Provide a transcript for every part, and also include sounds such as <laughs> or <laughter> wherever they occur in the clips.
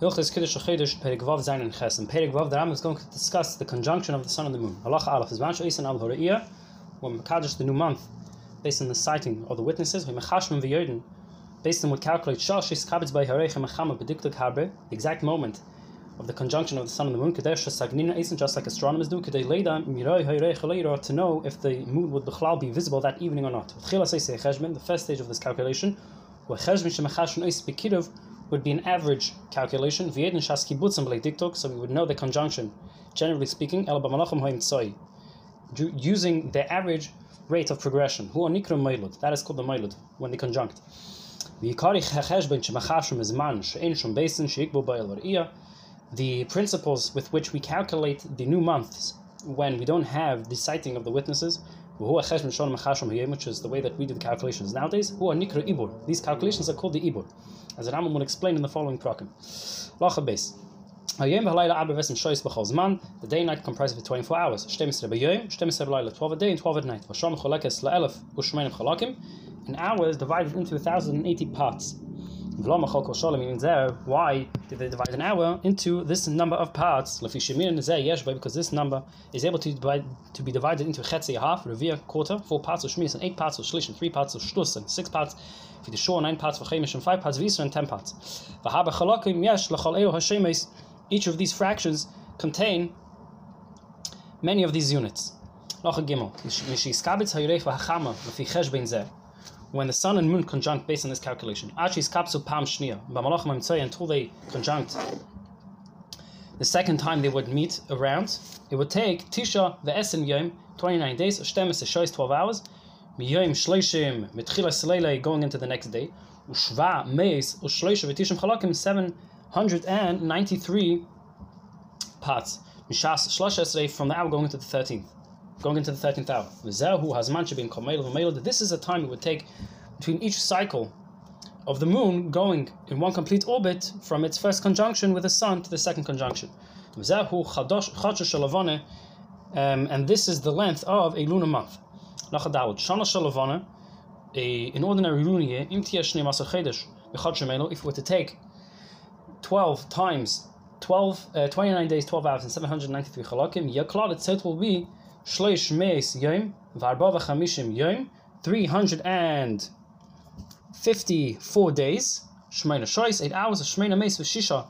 Hilchis Kiddush Chedesh Perik Vav Zayin and Ches. And Perik Vav, the Ram is going to discuss the conjunction of the sun and the moon. Halacha Aleph is Vansh Eisan Al Hora'iyah, when Mekadosh the new month, based on the sighting of the witnesses, when Mechashmim V'Yoden, based on what calculate Shal Shis Kabitz by Hareich Mechama Bediktuk Harbe, the exact moment of the conjunction of the sun and the moon, Kadesh Sagnina Eisan, just like astronomers do, Kadei Leida Miroi Hareich Leira, to know if the moon would Bechlal be visible that evening or not. Tchila Seisei Cheshbin, the first stage of this calculation, where Cheshbin Shemechashmim Eis Bekiruv, would be an average calculation. So we would know the conjunction, generally speaking, using the average rate of progression. That is called the mailud, when they conjunct. The principles with which we calculate the new months when we don't have the sighting of the witnesses, which is the way that we do the calculations nowadays, Who are Nikra Ibur. these calculations are called the ibur as the Rambam will explain in the following prakim. Lacha base. The day and night comprise of 24 hours. 12 12 a day and 12 at night. An hour is divided into 1,080 parts. Why did they divide an hour into this number of parts? Because this number is able to, divide, to be divided into chetzi, half, revia, quarter, four parts of shmiras, and eight parts of shlish, and three parts of shtus, and six parts for the shore, nine parts for chemish, and five parts isra, and ten parts. Each of these fractions contain many of these units when the sun and moon conjunct based on this calculation. Achis kapsu pam shnia. Until they conjunct the second time they would meet around, it would take Tisha the Essen Yom, 29 days, Shtemes shows 12 hours, Miyom Shleishim, Mitchila Selele, going into the next day, Ushva Meis, Ushleisha Vitishim Chalakim, 793 parts. Mishas Shlosh from the hour going into the 13th going into the 13th hour. This is a time it would take between each cycle of the moon going in one complete orbit from its first conjunction with the sun to the second conjunction. Um, and this is the length of a lunar month. A, an ordinary lunar year, if we were to take 12 times 12, uh, 29 days, 12 hours, and 793 chalakim, yaklad, its total will be shleish meis yom, varba v'chamishim yom, 354 days, shmeina shois, 8 hours shmeina meis v'shisha,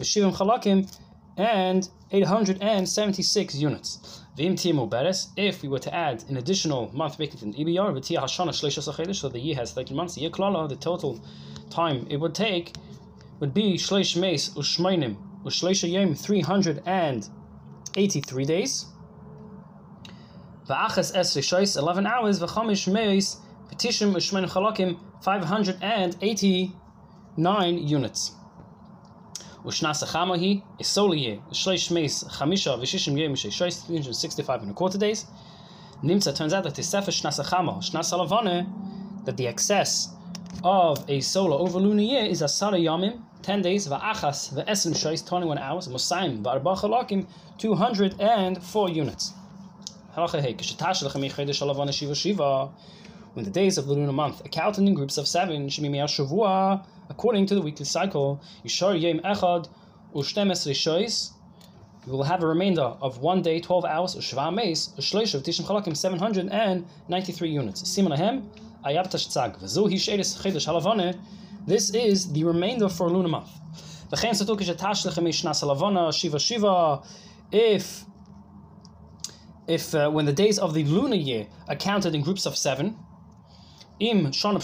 v'shivim chalakim, and 876 units. V'im timu beres, if we were to add an additional month making an ibur, v'tiyah hashana shleisha sachedish, so the year has 13 months, the the total time it would take would be shleish meis u'shmeinim, u'shleisha yom, 383 days, Va'achas esri shois, 11 hours, v'chomish meis, petishim u'shmen chalakim, 589 units. Ushnas achamahi, isoliye, shleish meis, chamisha, v'shishim yem, shois, 365 and a quarter days. Nimtza turns out that the sefer shnas achama, shnas alavane, that the excess of a solar over lunar year is asara yamim, 10 days, va'achas, v'esen shois, 21 hours, musayim, va'arba chalakim, 204 units. When the days of the lunar month are counted in groups of seven, according to the weekly cycle, Echad we will have a remainder of one day, 12 hours, Shva Meis, Shleish of Tishim Chalakim, 793 units. Simon Ahem, Ayab Tashtzag, Vazu Hishedes Chedesh Halavane, this is the remainder for lunar month. If if uh, when the days of the lunar year are counted in groups of seven, im shana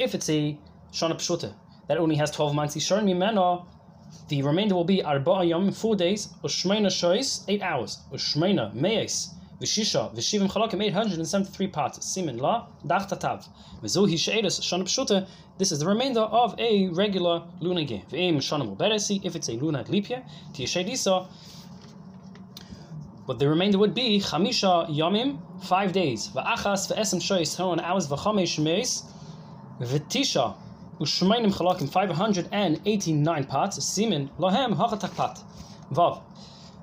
if it's a shana pshuta that only has 12 months, yishon mimena, the remainder will be arba yom, four days, ushmeina shois, eight hours, ushmeina meis, v'shisha, v'shivim chalakim, 873 parts, simin la, dach tatav, v'zuhi she'edes shana pshuta, this is the remainder of a regular lunar year. V'im shana muberesi, if it's a lunar leap year, tiyeshedisa, but the remainder would be Chamisha Yomim, five days. Va'achas ve'esem shoyis hon hours v'chamesh meis. V'tisha u'shmeinim chalakim, 589 parts. Simin lohem hachatak pat. Vav.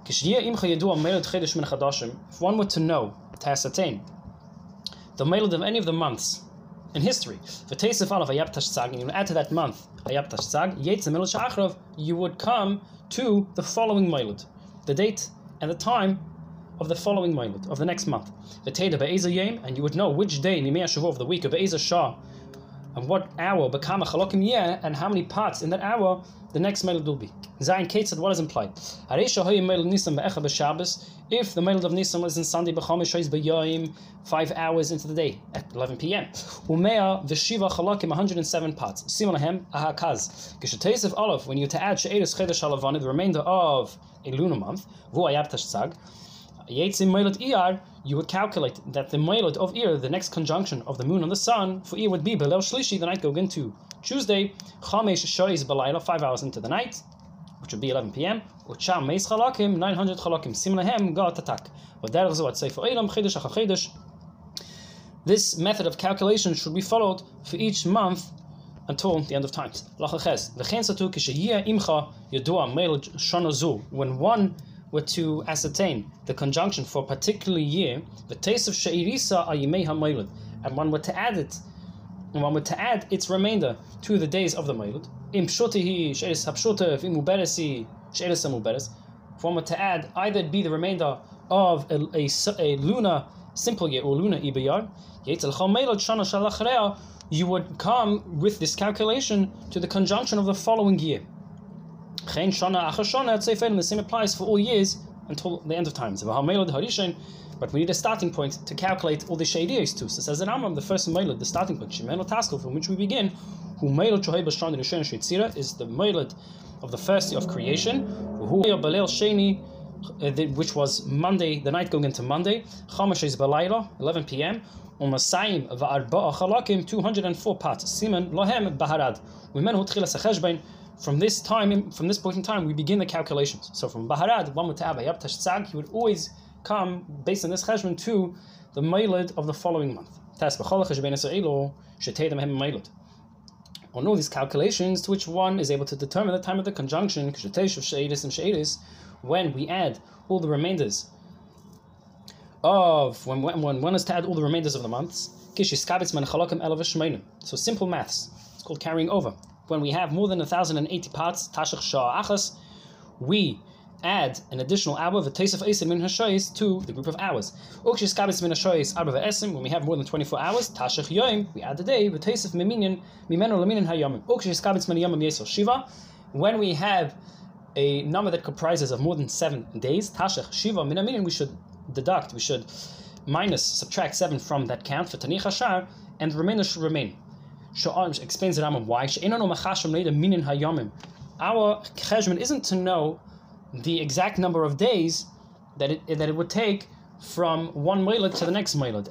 Kishdiya imcha yedua melod chedesh min chadashim. If one were to know, to ascertain, the melod of any of the months in history. Tesef Aleph Ayab Tashtzag, and you add to that month Ayab Tashtzag, Yetzim Milad Sha'achrov, you would come to the following Mailud, the date and the time of the following Mailud, of the next month. The Teda Be'eza Yem, and you would know which day, Nimei Shavuot of the week, of Be'eza Shah, and what hour, Bekama Chalokim Yeh, and how many parts in that hour the next Mailud will be. Zayin Ketzad, what is implied? If the Mailud of Nisan was in Sunday, five hours into the day, at 11 p.m. Umea V'Shiva Chalokim, 107 parts. Simon Ahem, Ahakaz. Geshetesef Olav, when you to add She'eres Chedesh Halavani, the remainder of a lunar month, Vu Ayab Tashtzag, Yetzim Mailot Iyar, you would calculate that the Mailot of Iyar, the next conjunction of the moon on the sun, for Iyar would be Belel Shlishi, the night going into Tuesday, Chamesh Shoyz Balayla, five hours into the night, which would be 11 p.m. Ucham Meis Chalakim, 900 Chalakim, Simlahem Gat Atak. V'derech Zot Sefer Eilam, Chedesh Achachedesh. This method of calculation should be followed for each month until the end of times. When one were to ascertain the conjunction for a particular year, the taste of Sha'irisa Ayimei HaMailud, and one were to add it, and one were to add its remainder to the days of the Mailud, Im Pshutihi, She'eris HaPshutah, Im Uberesi, She'eris HaMuberes, if one were to add either it be the remainder of a, a, a lunar simple year or lunar Ibayar, Yetel Mailud Shana Shalachrea, you would come with this calculation to the conjunction of the following year. Chen Shana Achar Shana Tzeifen, the same applies for all years until the end of times. But we need a starting point to calculate all the shadiyos too. So says the Rambam, the first Mailad, the starting point, Shemeno Taskel, from which we begin, who Mailad Shohei Bashran Rishon Shetzira is the Mailad of the first year of creation, who Balel Sheni, uh, which was Monday, the night going into Monday, Chamash is Balayla, 11 p.m., Umasayim Va'arba'a Chalakim, 204 parts, Lohem Baharad, Women who Tchilas HaCheshbein, from this time, from this point in time, we begin the calculations. So from Baharad, one he would always come, based on this cheshbon, to the Mailad of the following month. On all these calculations, to which one is able to determine the time of the conjunction, when we add all the remainders of, when, when, when one is to add all the remainders of the months, so simple maths, it's called carrying over when we have more than 1,080 parts, Tashach Shah Achas, we add an additional hour, the of Esim min Hashois, to the group of hours. Ukshis Kabis min Hashois, Arba Esim, when we have more than 24 hours, Tashach Yoim, we add the day, the taste of Miminian, Mimeno Laminin Hayomim. Ukshis Kabis min Yomim Yesel Shiva, when we have a number that comprises of more than seven days, Tashach Shiva Minaminin, we should deduct, we should minus, subtract seven from that count for Tanich Hashar, and the remainder should remain explains the Rambam why. Our cheshbon isn't to know the exact number of days that it that it would take from one moilad to the next moilad.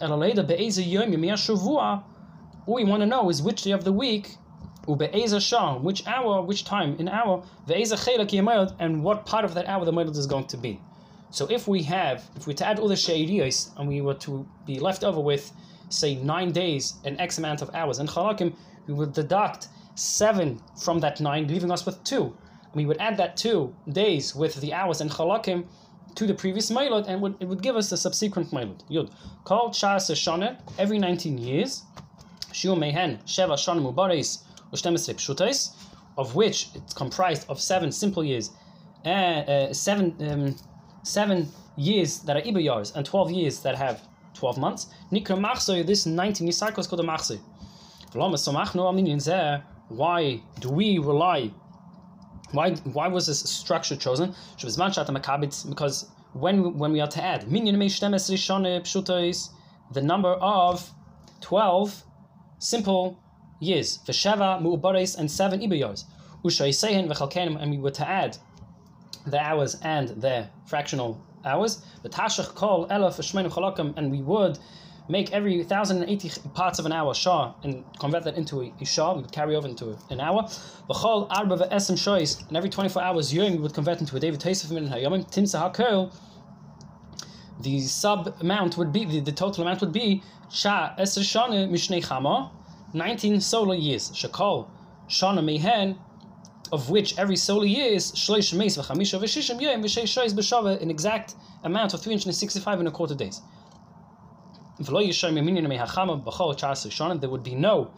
All we want to know is which day of the week, which hour, which time in hour, and what part of that hour the moilad is going to be. So if we have, if we to add all the sheiriyos and we were to be left over with say nine days and X amount of hours. And chalakim, we would deduct seven from that nine, leaving us with two. We would add that two days with the hours and chalakim to the previous mailot, and would, it would give us the subsequent mailot. Yud. Called Shas every 19 years. Shiu Mehen Sheva Shana Mubaris Ushtemesre Pshutais, of which it's comprised of seven simple years, and uh, seven um, seven years that are Iba years, and 12 years that have 12 months. Nikra Machsoy, this 19 cycle is called a Machsoy. Why do we rely? Why why was this structure chosen? Because when when we are to add the number of 12 simple years, Vesheva, Mu'ubares, and seven Ibayars. And we were to add the hours and the fractional hours. The tashach kol elef shmeinu chalakim, and we would make every 1080 parts of an hour shah and convert that into a, a shah. We would carry over into an hour. V'chol arba ve'esem shois, and every 24 hours yom we would convert into a David Taisef min hayomim timsa hakel. The sub amount would be the, the total amount would be sha eser shana mishnei chama, 19 solar years. Shakol shana mehen of which every solar year is shleish meis v'chamisha v'shishim yom v'sheish b'shava, an exact amount of 365 and a quarter days. There would be no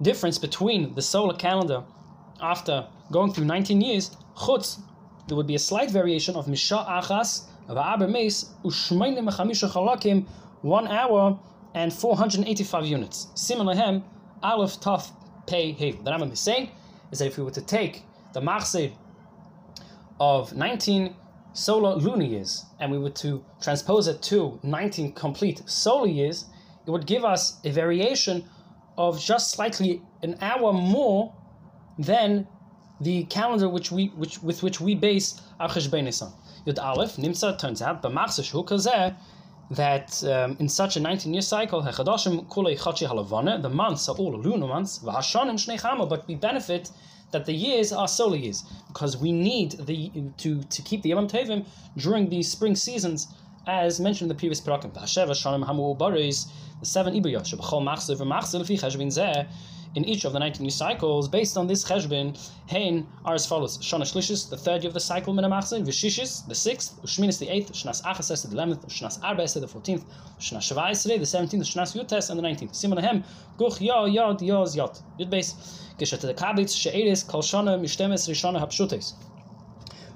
difference between the solar calendar after going through 19 years. Chutz, there would be a slight variation of Misha Achas, Va'aber Meis, Ushmeinim Mechamisha Chalakim, one hour and 485 units. Similar Aleph Taf Pei Hey. The Rambam is saying is that if we were to take the Machzir of 19 solar lunar years and we were to transpose it to 19 complete solar years, it would give us a variation of just slightly an hour more than the calendar which we which with which we base our Cheshbon Nisan. Yud Aleph Nimsa turns out b'machzir shu kazeh that um, in such a 19 year cycle, the months are all lunar months, but we benefit that the years are solar years because we need the to, to keep the Yom Tovim during the spring seasons, as mentioned in the previous parakim. The seven Ibiyot, in each of the 19 new cycles, based on this cheshbin, hein are as follows: Shana Shlishis, the third year of the cycle, Mina Machzor, Vishishis, the sixth, Ushminis, the eighth, Shnas Achas, the eleventh, Shnas Arbes, the fourteenth, Shnas Shavai, the seventeenth, Shnas Yutes, and the nineteenth. Simon Guch Ya Yod Yoz Yot. Yud base. Geshet the Kabitz She'eris Kol Shana Mishtemes Rishana Hapshutes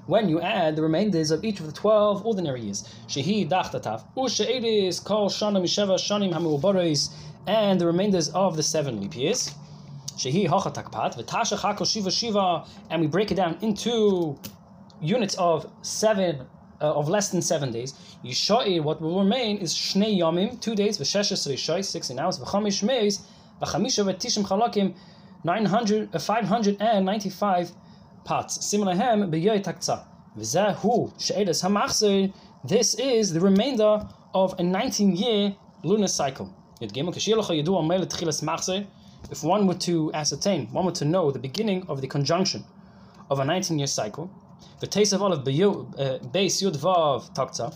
when you add the remainders of each of the 12 ordinary years. Shehi dachtatav, u'she'edis kol shana misheva shanim hamu'ubaris, and the remainders of the seven leap years. Shehi hochatakpat, v'tasha chako shiva shiva, and we break it down into units of seven, uh, of less than seven days. Yishai, what will remain is shnei yomim, two days, v'sheshes rishai, 16 hours, v'chamish meis, v'chamisha v'tishim chalakim, 900, uh, 595 parts. Simulahem b'yoy takza. V'zehu she'edes this is the remainder of a 19-year lunar cycle. If one were to ascertain, one were to know the beginning of the conjunction of a 19 year cycle, the taste of all of uh, base yud vav takta,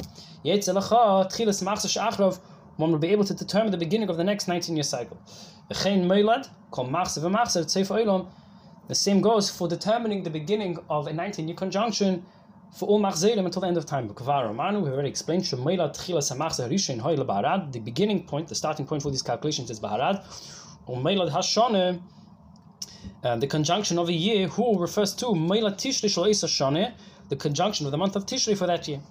one will be able to determine the beginning of the next 19 year cycle. The same goes for determining the beginning of a 19 year conjunction for all machzerim until the end of time. We have already explained the beginning point, the starting point for these calculations is Baharad. Umeilad Hashane, uh, the conjunction of a year, who refers to Meilad Tishri Shal Shane, the conjunction of the month of Tishri for that year.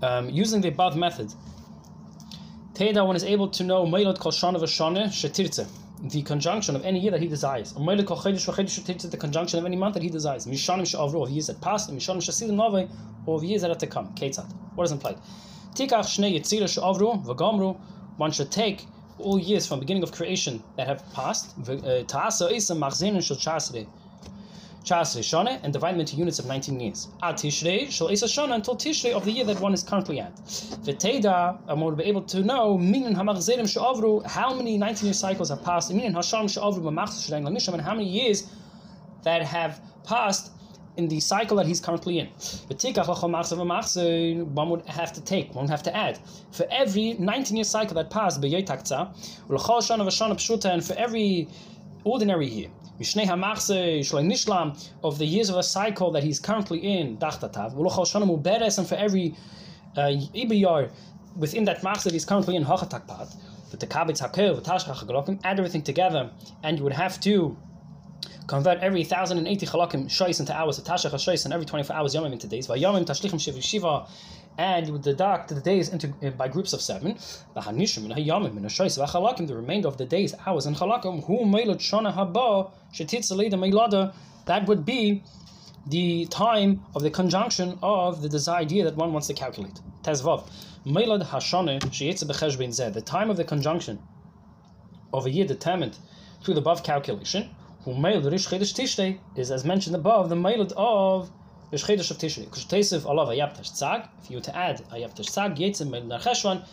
Um, using the above method, Teda one is able to know Meilad Kol Shana V'Shane Shetirtze the conjunction of any year that he desires. The conjunction of any month that he desires. Mishanim she'avru of years that passed, and mishanim she'asidim nove of years that are to come. Ketzat. What is implied? Tikach shnei yitzira she'avru v'gamru. One should take all years from beginning of creation that have passed. Uh, and divide them into units of 19 years. Until tishrei of the year that one is currently at. V'teida, and will be able to know how many 19 year cycles have passed. And how many years that have passed in the cycle that he's currently in. One would have to take, one would have to add. For every 19 year cycle that passed, and for every ordinary year, of the years of a cycle that he's currently in, and for every uh, within that Machse that he's currently in, add everything together, and you would have to convert every 1080 chalakim shois into hours, tashach shois, and every 24 hours yomim into days. Vayomim tashlichim shiv shiva, and you would deduct the days into uh, by groups of seven. V'hanishim and hayomim and shois v'chalakim, the remainder of the days, hours, and chalakim. Hu meilot shana haba shetitzalei meilada. That would be the time of the conjunction of the desired idea that one wants to calculate. Tezvav. Meilad hashane sheyetze b'cheshbein zeh. The time of the conjunction of a year determined through the above calculation Umail Rish Chedesh Tishrei is as mentioned above the mailed of Rish Chedesh of Tishrei. Kushtesiv Alav Ayaptash Tzag. If you were to add Ayaptash Tzag Yetzim Mail Marcheshvan,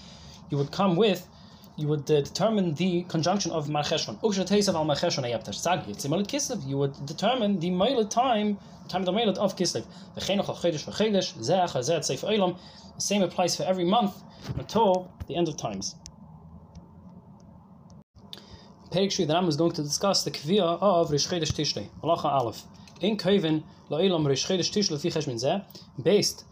you would come with you would uh, determine the conjunction of Marcheshvan. Ukshatesav al Marcheshvan Ayaptash Tzag Yetzim Mail Kislev. You would determine the mailed time, time of the mailed of Kislev. The Chenoch al Chedesh Zeach Hazet Seif Olam. The same applies for every month until the end of times. Perek the Ram is going to discuss the Kviyah of Rish Chedesh Tishrei. Halacha Aleph. In Koven, La'ilam Rish Chedesh Tishrei Fi Cheshmin Zeh, based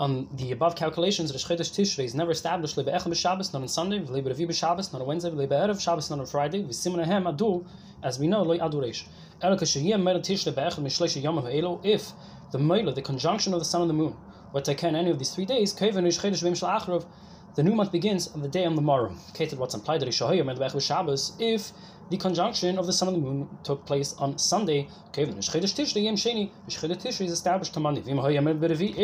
on the above calculations, Rosh Chodesh Tishrei is never established lebe echem b'Shabbos, not on Sunday, lebe revi b'Shabbos, not on Wednesday, lebe erev Shabbos, not on Friday. V'simen ahem adu, as we know, loy adu reish. Elo kashiyem meila Tishrei be'echem mishlesh yom ha'elo, if the meila, the conjunction of the sun and the moon, what can any of these three days, keven Rosh Chodesh v'im shel achrov, the new month begins on the day on the morrow. If the conjunction of the sun and the moon took place on Sunday. If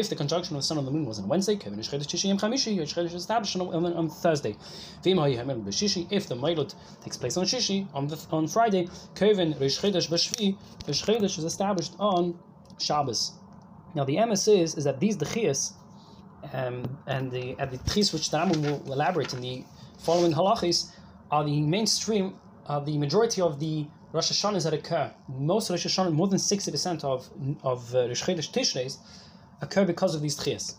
the conjunction of the sun and the moon was on Wednesday, is established on, on, Thursday. If the Mailot takes place on Shishi on the, on Friday, is established on Shabbos. Now the MS is is that these dechias um, and the at the tris which the Rambam will elaborate in the following halachis are the mainstream, uh, the majority of the Rosh Hashanahs that occur. Most Rosh Hashanah, more than sixty percent of of uh, Rosh Chodesh Tishreis occur because of these tchias.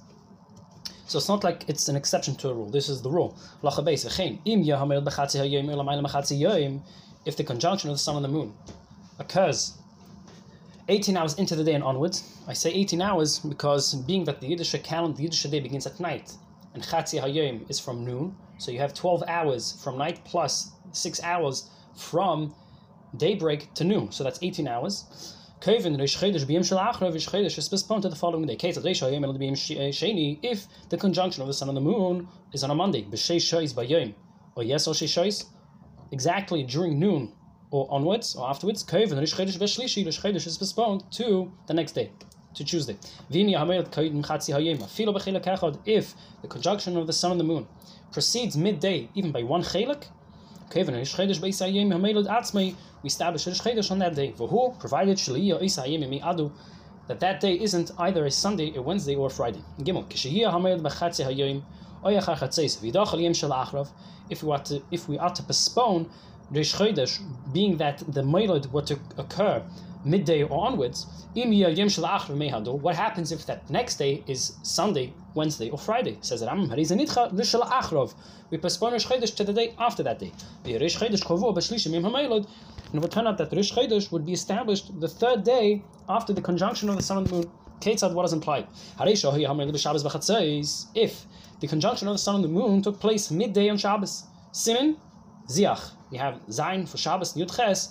So it's not like it's an exception to a rule. This is the rule. If the conjunction of the sun and the moon occurs 18 hours into the day and onwards. I say 18 hours because being that the Yiddish calendar, the Yiddish day begins at night, and Chatzi Hayom is from noon, so you have 12 hours from night plus 6 hours from daybreak to noon, so that's 18 hours. Kevin Rish Chedesh B'Yem Shel Achra Rish Chedesh is postponed to the following day. Kate Rish Hayom El B'Yem eh, Sheni if the conjunction of the sun and the moon is on a Monday. B'Shei Shois B'Yom or yes or Shei exactly during noon or onwards or afterwards, Koven Rish Chedesh Veshlishi, Rish Chedesh is postponed to the next day, to Tuesday. If the conjunction of the sun and the moon proceeds midday, even by one Chelak, Koven Rish Chedesh Beis Hayem Hamayot Atzmei, we establish Rish Chedesh on that day. V'hu, provided Shliya Is Hayem Mi Adu, that that day isn't either a Sunday, a Wednesday, or a Friday. Gimel, Kishiyah Hamayot Bechatzi Achrav, if we are to, if we are to postpone Rish Chodesh, being that the Moilad were to occur midday or onwards, what happens if that next day is Sunday, Wednesday, or Friday? Says Ram, we postpone Rish Chodesh to the day after that day. And it would turn out that Rish Chodesh would be established the third day after the conjunction of the sun and the moon. Ketzad, what is implied? If the conjunction of the sun and the moon took place midday on Shabbos, Simin, Ziach, we have Zayin for Shabbos and Yud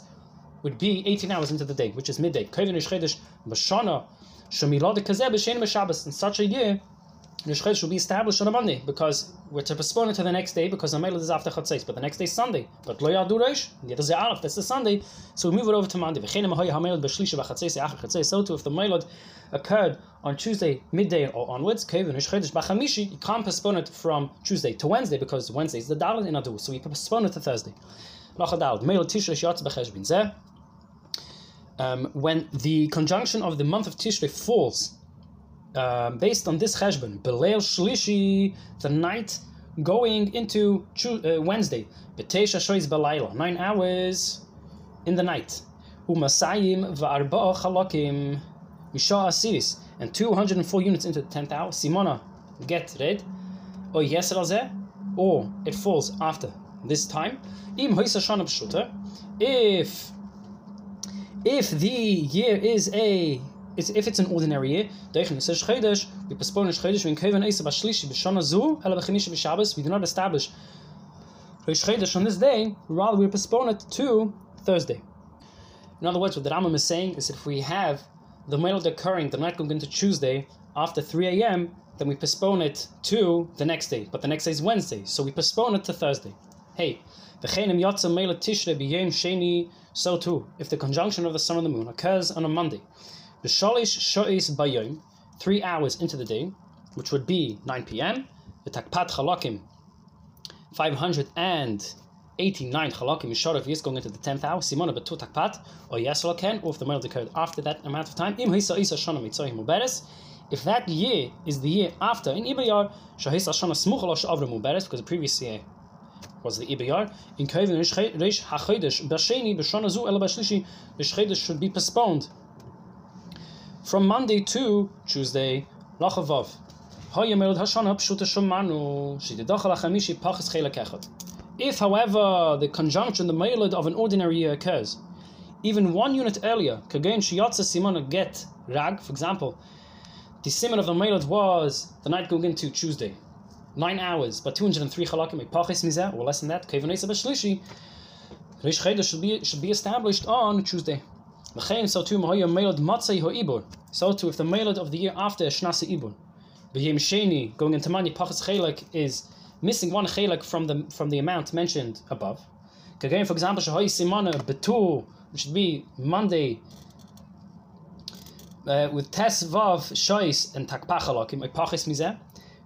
would be 18 hours into the day, which is midday. Kevin Rish Chedesh Bashana Shemilad Kazeh B'Shein Shabbos. In such a year, Rish Chedesh will be established on a Monday because we're to postpone it to the next day because the Amelad is after Chatzais, but the next day is Sunday. But Lo Yadu Reish, the other Aleph, that's the Sunday, so we move it over to Monday. So too, if the Melad occurred on Tuesday midday or onwards, Kevin Rish Chedesh B'Chamishi, you can't postpone it from Tuesday to Wednesday because Wednesday is the Dalit in Adu, so we postpone it to Thursday. Um, when the conjunction of the month of Tishrei falls, um, based on this cheshbon, Beleil Shlishi, the night going into uh, Wednesday, Betesha Shoiz Belayla, nine hours in the night, Umasayim v'arba chalakim, Misha Asiris, and 204 units into the 10th hour, Simona, get red, or Yesrazeh, or it falls after this time, if if the year is a it's, if it's an ordinary year, we postpone Chodesh when Kevin Esa Bashlishi B'Shana Zu Ela B'Chemishi B'Shabbos. We do not establish Rosh Chodesh on this day. Rather, we postpone it to Thursday. In other words, what the Rambam is saying is that if we have the melod occurring the night going into Tuesday after 3 a.m., then we postpone it to the next day. But the next day is Wednesday, so we postpone it to Thursday. Hey, so too, if the conjunction of the sun and the moon occurs on a Monday, b'shalish sho'is bayom, three hours into the day, which would be 9 p.m., v'takpat chalakim, 589 chalakim yishorav is going into the 10th hour, simona betu takpat, or yasol or if the male occurred after that amount of time, im hisa isa shana mitzohim uberes, if that year is the year after, in Ibayar, Shahisa Shana Smuchal Avra Muberes, because the previous year was the Ibiyar. In Kevin Rish HaChodesh Basheni B'Shana Zu Ela Bashlishi Rish Chodesh should be postponed from Monday to Tuesday. Lachavav. If, however, the conjunction, the melod of an ordinary year occurs, even one unit earlier, Kagain Shiyatza Simona get Rag, for example, the simon of the Mailad was the night going into Tuesday. Nine hours, but 203 chalakim, pachis mizeh, or less than that, kevin Eisa Bashlishi, Rish Chedesh should be established on Tuesday. L'chein, so too, Mahoya Mailad Matzei Ho'ibur. So too, if the Mailad of the year after Shnasa Ibur, B'yem Sheni, going into Mani, pachis chelak, is missing one chelak from the, from the amount mentioned above. Again, for example, Shahoy Simana Betur, which should be Monday, uh, with Tes Vav Shois and Takpachalakim, Ipachis Mizeh.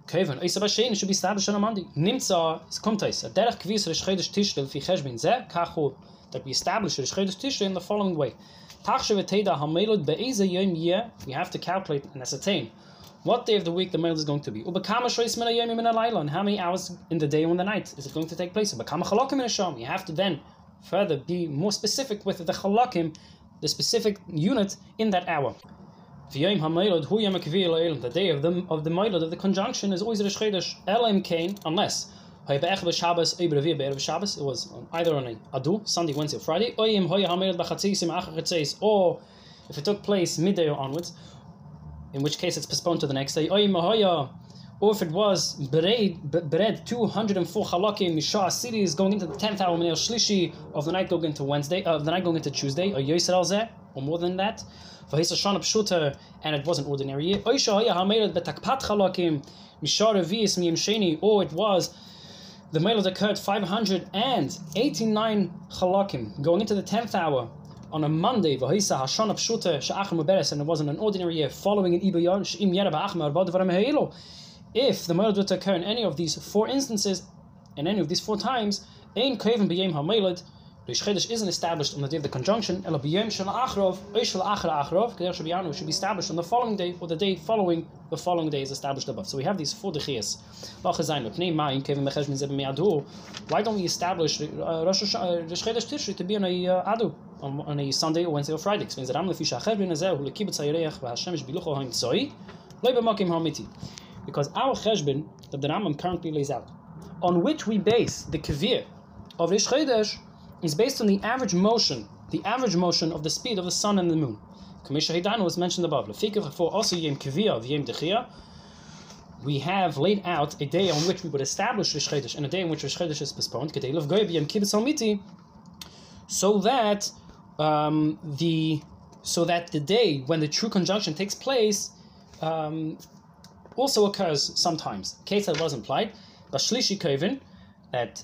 Kevin, Isa Bashin should be established on a Monday. Nimtza is Kumtais, a Derech Kvis Rish Chedesh Tishrei Fi Cheshbin Zeh, Kachu, that we establish Chedesh Tishrei in the following way. We have to calculate and ascertain what day of the week the melod is going to be. And how many hours in the day and the night is it going to take place? You have to then further be more specific with the Chalakim, the specific unit in that hour. The day of the of the of the conjunction is always Rosh Chodesh Elam Kain unless it was either on a Adu Sunday Wednesday or Friday or chatzeis or if it took place midday or onwards in which case it's postponed to the next day. or if it was bered bered 204 halakim misha city is going into the 10th hour shlishi of the night going into Wednesday of the night going into Tuesday. or yisrael zeh or more than that. Vahisa Shana Pshuta, and it was an ordinary year. Or it was the Melod occurred 589 Chalakim, going into the 10th hour on a Monday, Vahisa Hashana Pshuta, and it was in an ordinary year following an Ibayon, Sh'im. If the Mailad were to occur in any of these four instances, in any of these four times, Ein Kevin B'Yem HaMelod, Rish Chedesh isn't established on the day of the conjunction. Ela should be established on the following day, or the day following the following day is established above. So we have these four dechias. Why don't we establish uh, Rosh Chodesh Tishri to be on a uh, adu on, a Sunday or Wednesday or Friday? Explains that Am lefi shacher bin azeh lekibetz b'makim. Because our cheshbon that the Rambam currently lays out, on which we base the kavir of Rish Chodesh is based on the average motion, the average motion of the speed of the sun and the moon. Kamisha Hidan was mentioned above. For also Yem Kivia Yem Dechia, we have laid out a day on which we would establish Rish Chedesh and a day on which Rish is postponed, so that um, the so that the day when the true conjunction takes place um, also occurs sometimes. Case that was implied, Bashlishi Kovin, that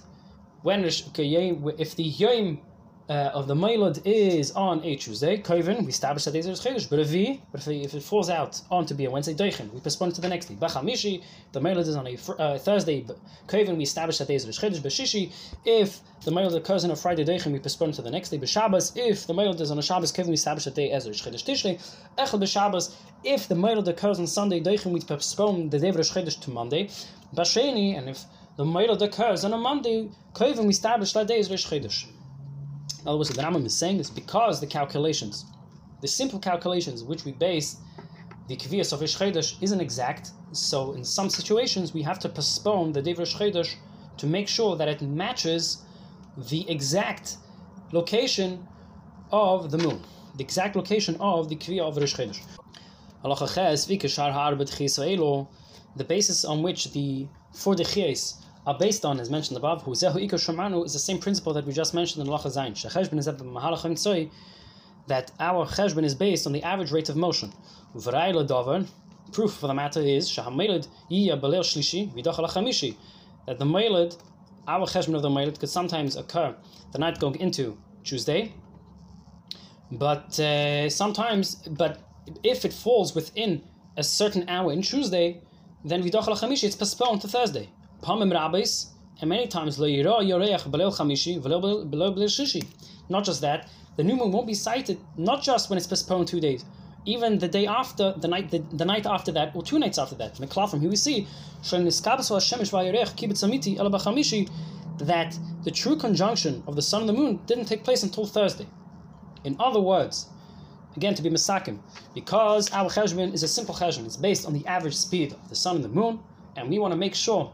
when if the yom uh, of the Mailad is on a Tuesday, Koven, we establish that days are Chedesh. But if, if it falls out on to be a Wednesday, Deichen, we postpone it to the next day. Bachamishi, the Mailad is on a uh, Thursday, Koven, we establish that days are Chedesh. Beshishi, if the Mailad occurs on a Friday, Deichen, we postpone it to the next day. Beshabbos, if the Mailad is on a Shabbos, Koven, we establish that day as Chedesh Tishrei. Echel Beshabbos, if the Mailad occurs on Sunday, Deichen, we postpone the day of Chedesh to Monday. Basheni, and if the Mailad occurs on a Monday, Koven, we establish that day is Rish Chedesh. In other words, the Rambam is saying is because the calculations, the simple calculations which we base the Kviyas of Rish Chedesh isn't exact, so in some situations we have to postpone the day of Rish Chedesh to make sure that it matches the exact location of the moon, the exact location of the Kviyah of Rish Chedesh. The basis on which the four the Chiyas are based on, as mentioned above, who Zehu Ika Shomanu is the same principle that we just mentioned in Lacha Zayin. Is that our cheshbon is based on the average rate of motion. Proof for the matter is that the Melid, our cheshbon of the Melid, could sometimes occur the night going into Tuesday, but uh, sometimes, but if it falls within a certain hour in Tuesday, then Vidachal Chamishi it's postponed to Thursday. Pamim rabbis, and many times lo yira yoreach below chamishi below below shishi. Not just that, the new moon won't be sighted not just when it's postponed two days, even the day after, the night, the, the night after that, or two nights after that. from here we see that the true conjunction of the sun and the moon didn't take place until Thursday. In other words, again to be misakim, because our cheshbon is a simple cheshbon, it's based on the average speed of the sun and the moon, and we want to make sure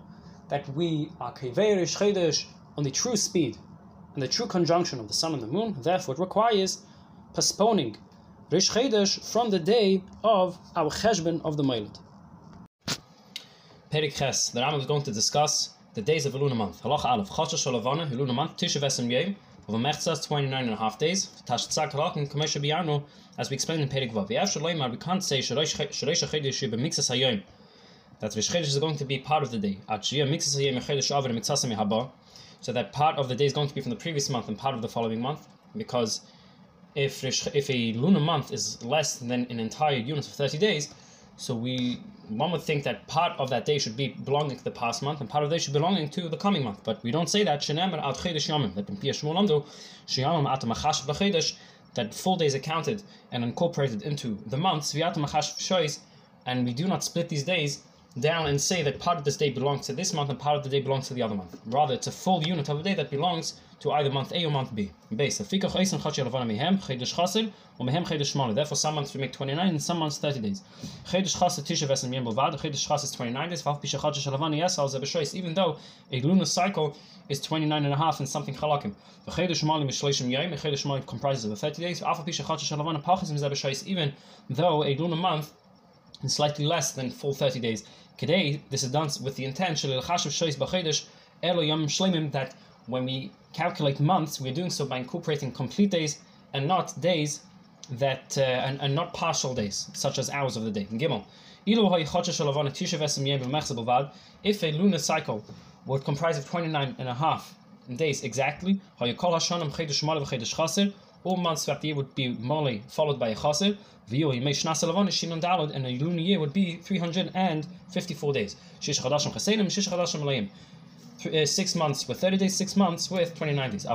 that we are keverish chedesh on the true speed and the true conjunction of the sun and the moon. Therefore, it requires postponing Rish Chedesh from the day of our Cheshbon of the Moiled. Perik Ches, the Rambam is going to discuss the days of the lunar month. Halach Aleph, Chodesh Shalavana, lunar month, Tisha Vesem Yom, of a Mechzas, 29 and a half days. Tash Tzak Halach, and Kamesha Biyano, as we explained in Perik Vav. After we can't say Shresh Chedesh Yom Mixas Hayom. That Vishchedesh is going to be part of the day. At Shia Mixas Hayom Chedesh Avar Mixasam Haba. So that part of the day is going to be from the previous month and part of the following month, because if if a lunar month is less than an entire unit of 30 days, so we one would think that part of that day should be belonging to the past month and part of the day should be belonging to the coming month. But we don't say that. That full days are counted and incorporated into the months. And we do not split these days down and say that part of this day belongs to this month and part of the day belongs to the other month. Rather, it's a full unit of a day that belongs to either month A or month B. Base. Therefore, some months we make 29 and some months 30 days. is 29 days. Even though a lunar cycle is 29 and a half and something halakim. comprises of 30 days. Even though a lunar month is slightly less than full 30 days. Today, this is done with the intention that when we calculate months, we're doing so by incorporating complete days and not days that uh, and, and not partial days, such as hours of the day. Gimel. If a lunar cycle would comprise of 29 and a half days exactly, all months throughout the year would be Mali followed by a Chaser. Dalad, and a lunar year would be 354 days. Uh, six months with 30 days, six months with 29 days.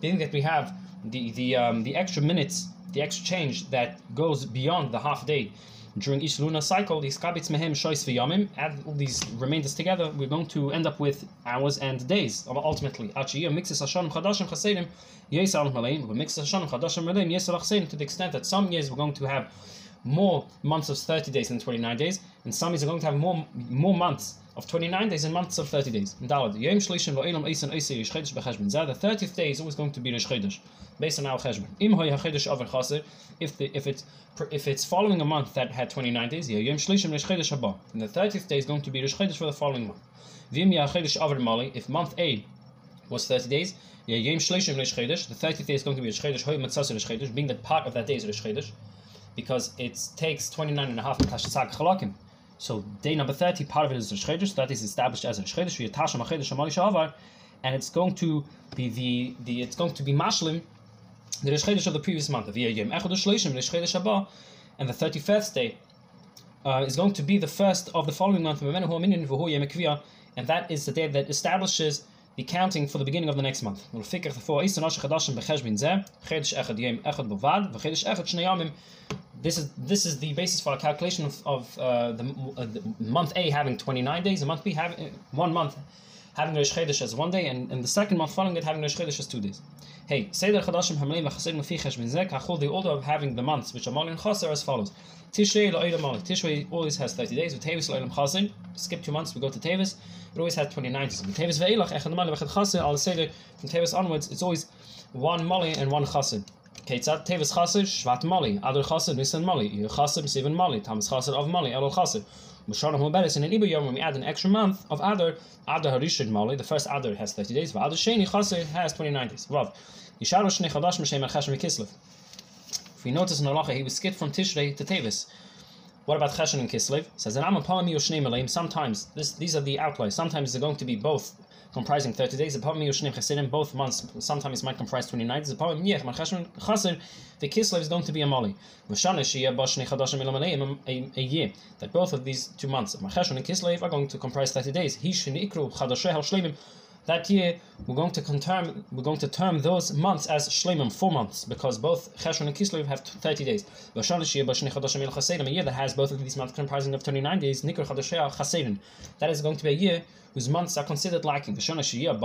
Being that we have the the um, the extra minutes, the extra change that goes beyond the half day during each lunar cycle, these kabitz mehem shois v'yamim, add all these remainders together, we're going to end up with hours and days, ultimately. Achiyah mixes hashanim chadashim chasedim, yesal maleim, but mixes hashanim chadashim maleim, yesal chasedim, to the extent that some years we're going to have more months of 30 days than 29 days, and some are going to have more more months of 29 days and months of 30 days. And The 30th day is always going to be Rish based on our Cheshbon. If the if it's if it's following a month that had 29 days, and the 30th day is going to be Rish for the following month. If month A was 30 days, the 30th day is going to be Rish Chodesh, being that part of that day is Rish Chodesh, because it takes 29 and a half Chalakim. So day number 30, part of it is Rosh Chodesh, that is established as Rosh Chodesh, V'yatasham HaChodesh HaMali Shavar, and it's going to be the, the it's going to be Mashlim, the Rosh Chodesh of the previous month, V'yah Yom Echad Rosh Chodesh Haba, and the 31st day uh, is going to be the first of the following month, and that is the day that establishes the counting for the beginning of the next month. This is this is the basis for a calculation of, of uh, the, uh, the, month A having 29 days, a month B having uh, one month having Rosh Chodesh as one day, and, and the second month following it having Rosh Chodesh as two days. Hey, Seder Chadashim Hamleim V'Chasedim Fichesh Min Zek Hachol the order of having the months which are Mal and Chaser as follows. Tishrei La'olam Malik. Tishrei always has 30 days. With Tevis La'olam Chaser, skip two months, we go to Tevis. It always has 29 days. With Tevis Ve'elach Echad Mali V'Echad Chaser, Al Seder from Tevis onwards, it's always one Mali and one Chaser. Ketzat Tevis Chaser, Shvat Mali, Adar Chaser, Nisan Mali, Ir Chaser, Sivan Mali, Tamas Chaser of Mali, Elul Chaser. Musharim Huberes, and in Ibu Yom, when we add an extra month of Adar, Adar Harishid Mali, the first Adar has 30 days, Adar Sheni Chaser has 29 days. Vav. Yisharu Shnei Chadash Meshem Cheshem Kislev. If we notice in Halacha, he was skipped from Tishrei to Tevis. What about Cheshen and Kislev? Says, sometimes, this, these are the outliers, sometimes they're going to be both comprising 30 days. The Pavim Yoshnim Chasidim, both months, sometimes it might comprise 29 days. The Yech, Machashim Chaser, the Kislev is going to be a Ilamalei, a year. That both of these two months, Machashim and Kislev, are going to comprise 30 days. Hishin Ikru Chadasheh Shlemim. That year, we're going to term we're going to term those months as shlemim, four months, because both Cheshvan and Kislev have 30 days. A year that has both of these months comprising of 29 days, Nikr That is going to be a year whose months are considered lacking. A year that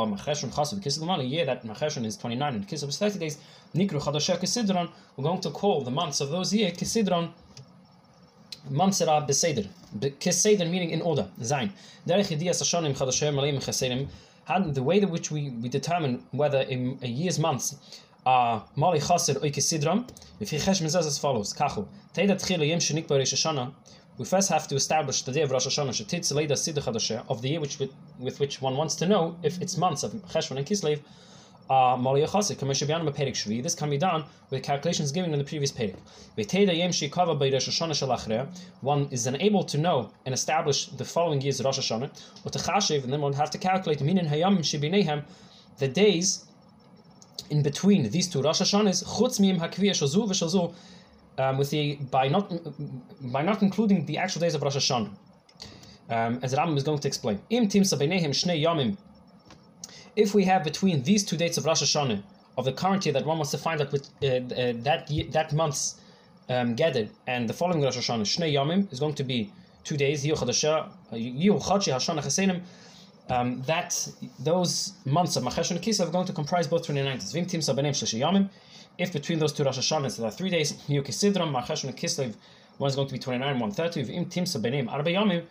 Macheshon is 29 and Kislev is 30 days. Chadashah Kisidron. We're going to call the months of those years Kisidron months that are beseder. Meaning in order. Zain. Derech Yediyas Hashanim Chadashah Malim Chesedim how, the way in which we, we determine whether in a year's months a mali chaser oike sidram, if he chesh mezaz as follows, kachu, teida tchila yem shenik ba Rosh Hashanah, we first have to establish the day of Rosh Hashanah, shetit zeleida siddur chadasheh, of the year which, with, with which one wants to know if it's months of Cheshvan and Kislev, This can be done with calculations given in the previous Shalachre. One is then able to know and establish the following year's Rosh Hashanah. And then one have to calculate the days in between these two Rosh Hashanahs, um, with the by not by not including the actual days of Rosh Hashanah. Um, as Rambam is going to explain. Im tim sabenehem shnei yamim if we have between these two dates of Rosh Hashanah of the current year that one wants to find out with uh, uh, that year, that month's um, gathered and the following Rosh Hashanah Shnei Yomim is going to be two days Chasenim um, that those months of Machesh and Kislev are going to comprise both 29 days. If between those two Rosh Hashanahs there are three days, Yihu Kisidram Machesh and Kislev, one is going to be 29, and 130. Vim Tim Sabanim Arba Yomim.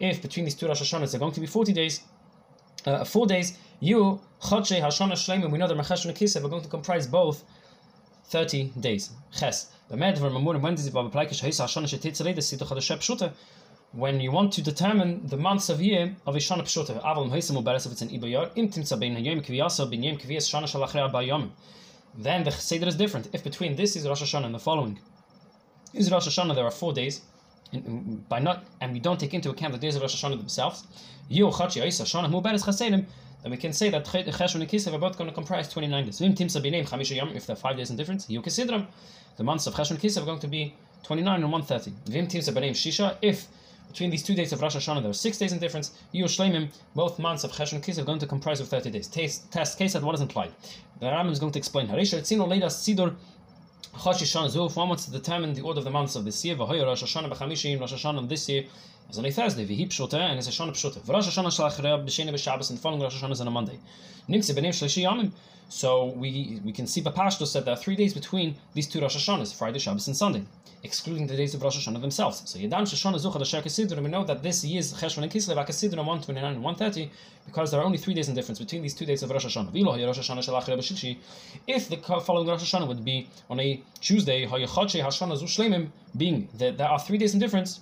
If between these two Rosh Hashanahs are going to be 40 days, uh, four days, you Chodshei Hashana Shleimim. We know that Machesh and Kislev are going to comprise both 30 days. Ches. When you want to determine the months of year of a Shana Pshuta, Aval if it's an Ibayar, Kviyasa Bin Yom Kviyas Shana Shalachre Abayom. Then the Seder is different. If between this is Rosh Hashanah and the following is Rosh Hashanah, there are four days. By not, and we don't take into account the days of Rosh Hashanah themselves. Then we can say that Cheshvan and Kislev are both going to comprise 29 days. If there are five days in difference, the months of Cheshvan and Kislev are going to be 29 and 130. Vim Timsa B'Neim Shisha, if between these two days of Rosh Hashanah there are six days in difference, both months of Cheshvan and Kislev are going to comprise of 30 days. Test, case at what is implied. The Rambam is going to explain. Harisha Tzino Leida Sidor Chosh Hashanah Zu, if one wants to determine the order of the months of this year, V'hoyer Rosh Hashanah B'Chamishim, Rosh Hashanah this year, is on a Thursday, v'hi pshute, and it's a shana pshute. V'rosh Hashanah shalach b'sheni b'Shabbos, and following Rosh Hashanah is on a Monday. Nimtze b'neim shlishi yamim. So we we can see Papashto said there are three days between these two Rosh Hashanahs, Friday, Shabbos, and Sunday, excluding the days of Rosh Hashanah themselves. So Yadam Shoshana Zucha Dasher Kesidron, we know that this year's Cheshvan and Kislev Kesidron 129 and 130, because there are only three days in difference between these two days of Rosh Hashanah. V'lo Rosh Hashanah shalach b'shlishi. If the following Rosh Hashanah would be on a Tuesday, Hayachache Hashanah Zu Shleimim, being that there are three days in difference,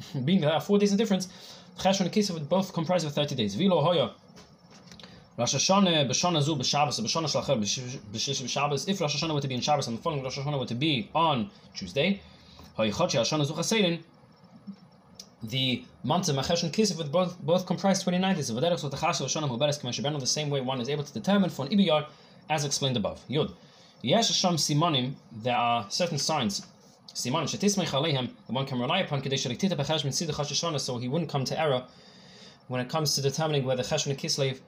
<laughs> being there are four days in difference, Chesh and Kislev would both comprise of 30 days. Vilo Hoya. Rosh Hashanah, B'Shana Zu, B'Shabbos, B'Shana Shlachar, B'Shish B'Shabbos. If Rosh Hashanah were to be in Shabbos and the following Rosh Hashanah were to be on Tuesday, Hoyichotchi Hashanah Zu Chaserin, the months of Machesh and Kislev would both, both comprise 29 days. V'derech Sot Chash Hashanah Muberes K'Meshe the same way one is able to determine for an Ibiyar, as explained above. Yud. Yesh Hashem Simonim, there are certain signs Siman shetismech the one can rely upon kadesh rektita bechashmin sidach hashashana, so he wouldn't come to error when it comes to determining whether Cheshvan kislev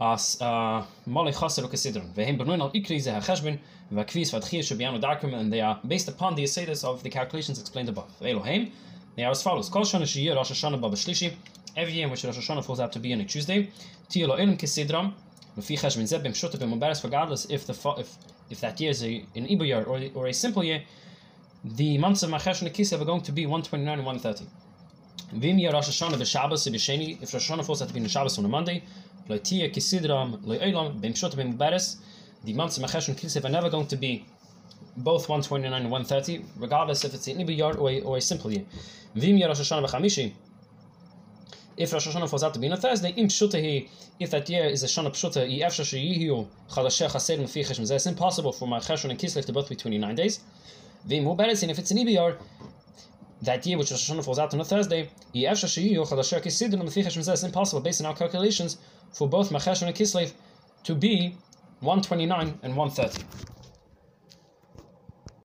are uh, mole chaser or kasidron. Vehem benoin al ikri ze hacheshbon v'akvis v'adchiyah shebiyanu darkum, and they are based upon the asedas of the calculations explained above. Elohim, they are as follows: Kol shana shiyir Rosh Hashanah baba shlishi, every year in which Rosh Hashanah falls out to be on a Tuesday, tiyelo elim kasidram, v'fi cheshbon zeb b'm shota b'm regardless if the if if that year is a, an ibur year or, or a simple year, the months of Machesh and Kislev are going to be 129 and 130. Vim Rosh Hashanah b'Shabbos b'Sheni, if Rosh Hashanah falls out to be in Shabbos on a Monday, the months of Machesh and Kislev are never going to be both 129 and 130, regardless if it's an ibur year or a, simple year. If Rosh Hashanah falls out to be on a Thursday, if that year is a Shana pshuta, It's impossible for my Cheshvan and Kislev to both be 29 days. V'im beresin, if it's an EBR, that year which Rosh Hashanah falls out on a Thursday, it's impossible based on our calculations for both Machesh and Kislev to be 129 and 130.